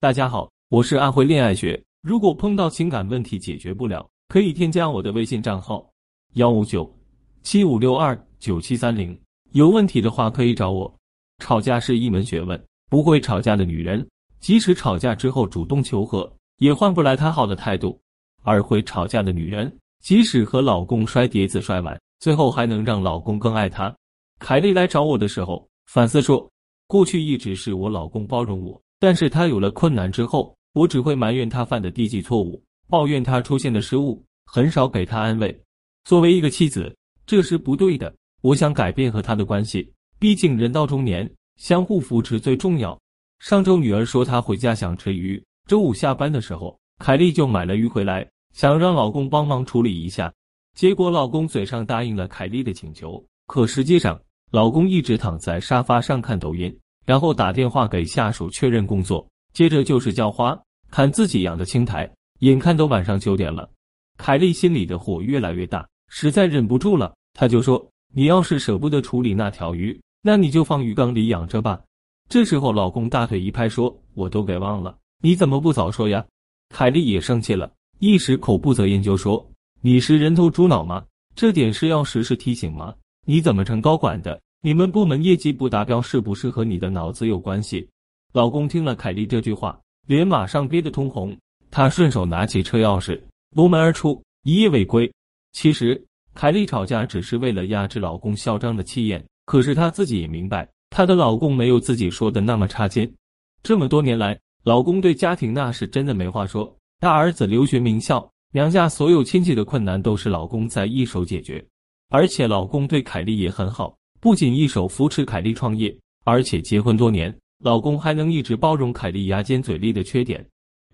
大家好，我是安徽恋爱学。如果碰到情感问题解决不了，可以添加我的微信账号幺五九七五六二九七三零。有问题的话可以找我。吵架是一门学问，不会吵架的女人，即使吵架之后主动求和，也换不来她好的态度；而会吵架的女人，即使和老公摔碟子摔碗，最后还能让老公更爱她。凯莉来找我的时候，反思说，过去一直是我老公包容我。但是他有了困难之后，我只会埋怨他犯的低级错误，抱怨他出现的失误，很少给他安慰。作为一个妻子，这是不对的。我想改变和他的关系，毕竟人到中年，相互扶持最重要。上周女儿说她回家想吃鱼，周五下班的时候，凯莉就买了鱼回来，想让老公帮忙处理一下。结果老公嘴上答应了凯莉的请求，可实际上老公一直躺在沙发上看抖音。然后打电话给下属确认工作，接着就是浇花，看自己养的青苔，眼看都晚上九点了，凯莉心里的火越来越大，实在忍不住了，她就说：“你要是舍不得处理那条鱼，那你就放鱼缸里养着吧。”这时候老公大腿一拍说：“我都给忘了，你怎么不早说呀？”凯莉也生气了，一时口不择言就说：“你是人头猪脑吗？这点事要时时提醒吗？你怎么成高管的？”你们部门业绩不达标，是不是和你的脑子有关系？老公听了凯莉这句话，脸马上憋得通红。他顺手拿起车钥匙，夺门而出，一夜未归。其实，凯莉吵架只是为了压制老公嚣张的气焰。可是她自己也明白，她的老公没有自己说的那么差劲。这么多年来，老公对家庭那是真的没话说。大儿子留学名校，娘家所有亲戚的困难都是老公在一手解决，而且老公对凯莉也很好。不仅一手扶持凯莉创业，而且结婚多年，老公还能一直包容凯莉牙尖嘴利的缺点。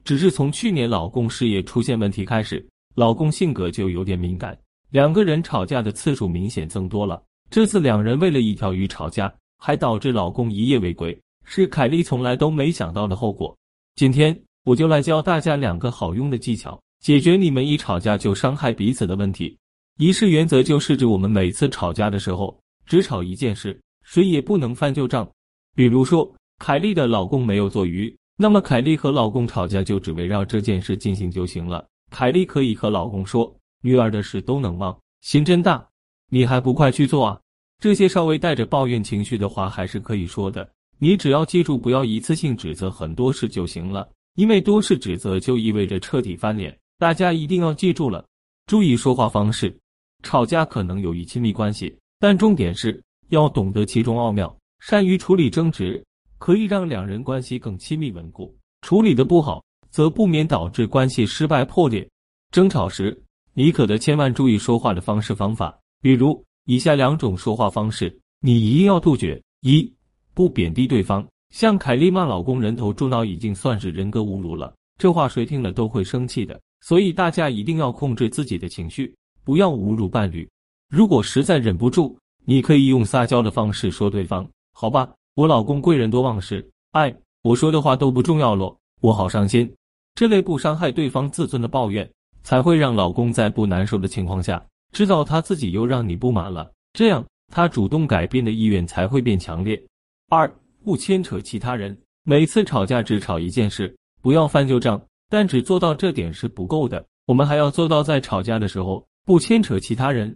只是从去年老公事业出现问题开始，老公性格就有点敏感，两个人吵架的次数明显增多了。这次两人为了一条鱼吵架，还导致老公一夜未归，是凯莉从来都没想到的后果。今天我就来教大家两个好用的技巧，解决你们一吵架就伤害彼此的问题。仪式原则就是指我们每次吵架的时候。只吵一件事，谁也不能翻旧账。比如说，凯莉的老公没有做鱼，那么凯莉和老公吵架就只围绕这件事进行就行了。凯莉可以和老公说：“女儿的事都能忘，心真大，你还不快去做啊？”这些稍微带着抱怨情绪的话还是可以说的。你只要记住，不要一次性指责很多事就行了，因为多事指责就意味着彻底翻脸。大家一定要记住了，注意说话方式。吵架可能有益亲密关系。但重点是要懂得其中奥妙，善于处理争执，可以让两人关系更亲密稳固。处理的不好，则不免导致关系失败破裂。争吵时，你可得千万注意说话的方式方法，比如以下两种说话方式，你一定要杜绝：一、不贬低对方，像凯莉骂老公人头猪脑，已经算是人格侮辱了，这话谁听了都会生气的。所以大家一定要控制自己的情绪，不要侮辱伴侣。如果实在忍不住，你可以用撒娇的方式说对方：“好吧，我老公贵人多忘事，哎，我说的话都不重要咯，我好伤心。”这类不伤害对方自尊的抱怨，才会让老公在不难受的情况下，知道他自己又让你不满了，这样他主动改变的意愿才会变强烈。二，不牵扯其他人，每次吵架只吵一件事，不要翻旧账，但只做到这点是不够的，我们还要做到在吵架的时候不牵扯其他人。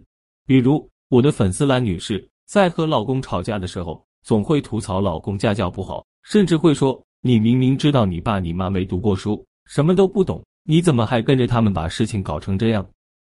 比如我的粉丝兰女士在和老公吵架的时候，总会吐槽老公家教不好，甚至会说：“你明明知道你爸你妈没读过书，什么都不懂，你怎么还跟着他们把事情搞成这样？”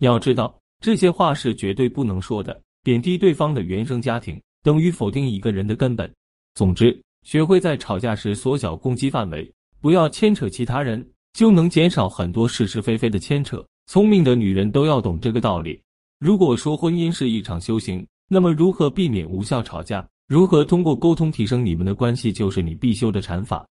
要知道这些话是绝对不能说的，贬低对方的原生家庭等于否定一个人的根本。总之，学会在吵架时缩小攻击范围，不要牵扯其他人，就能减少很多是是非非的牵扯。聪明的女人都要懂这个道理。如果说婚姻是一场修行，那么如何避免无效吵架，如何通过沟通提升你们的关系，就是你必修的禅法。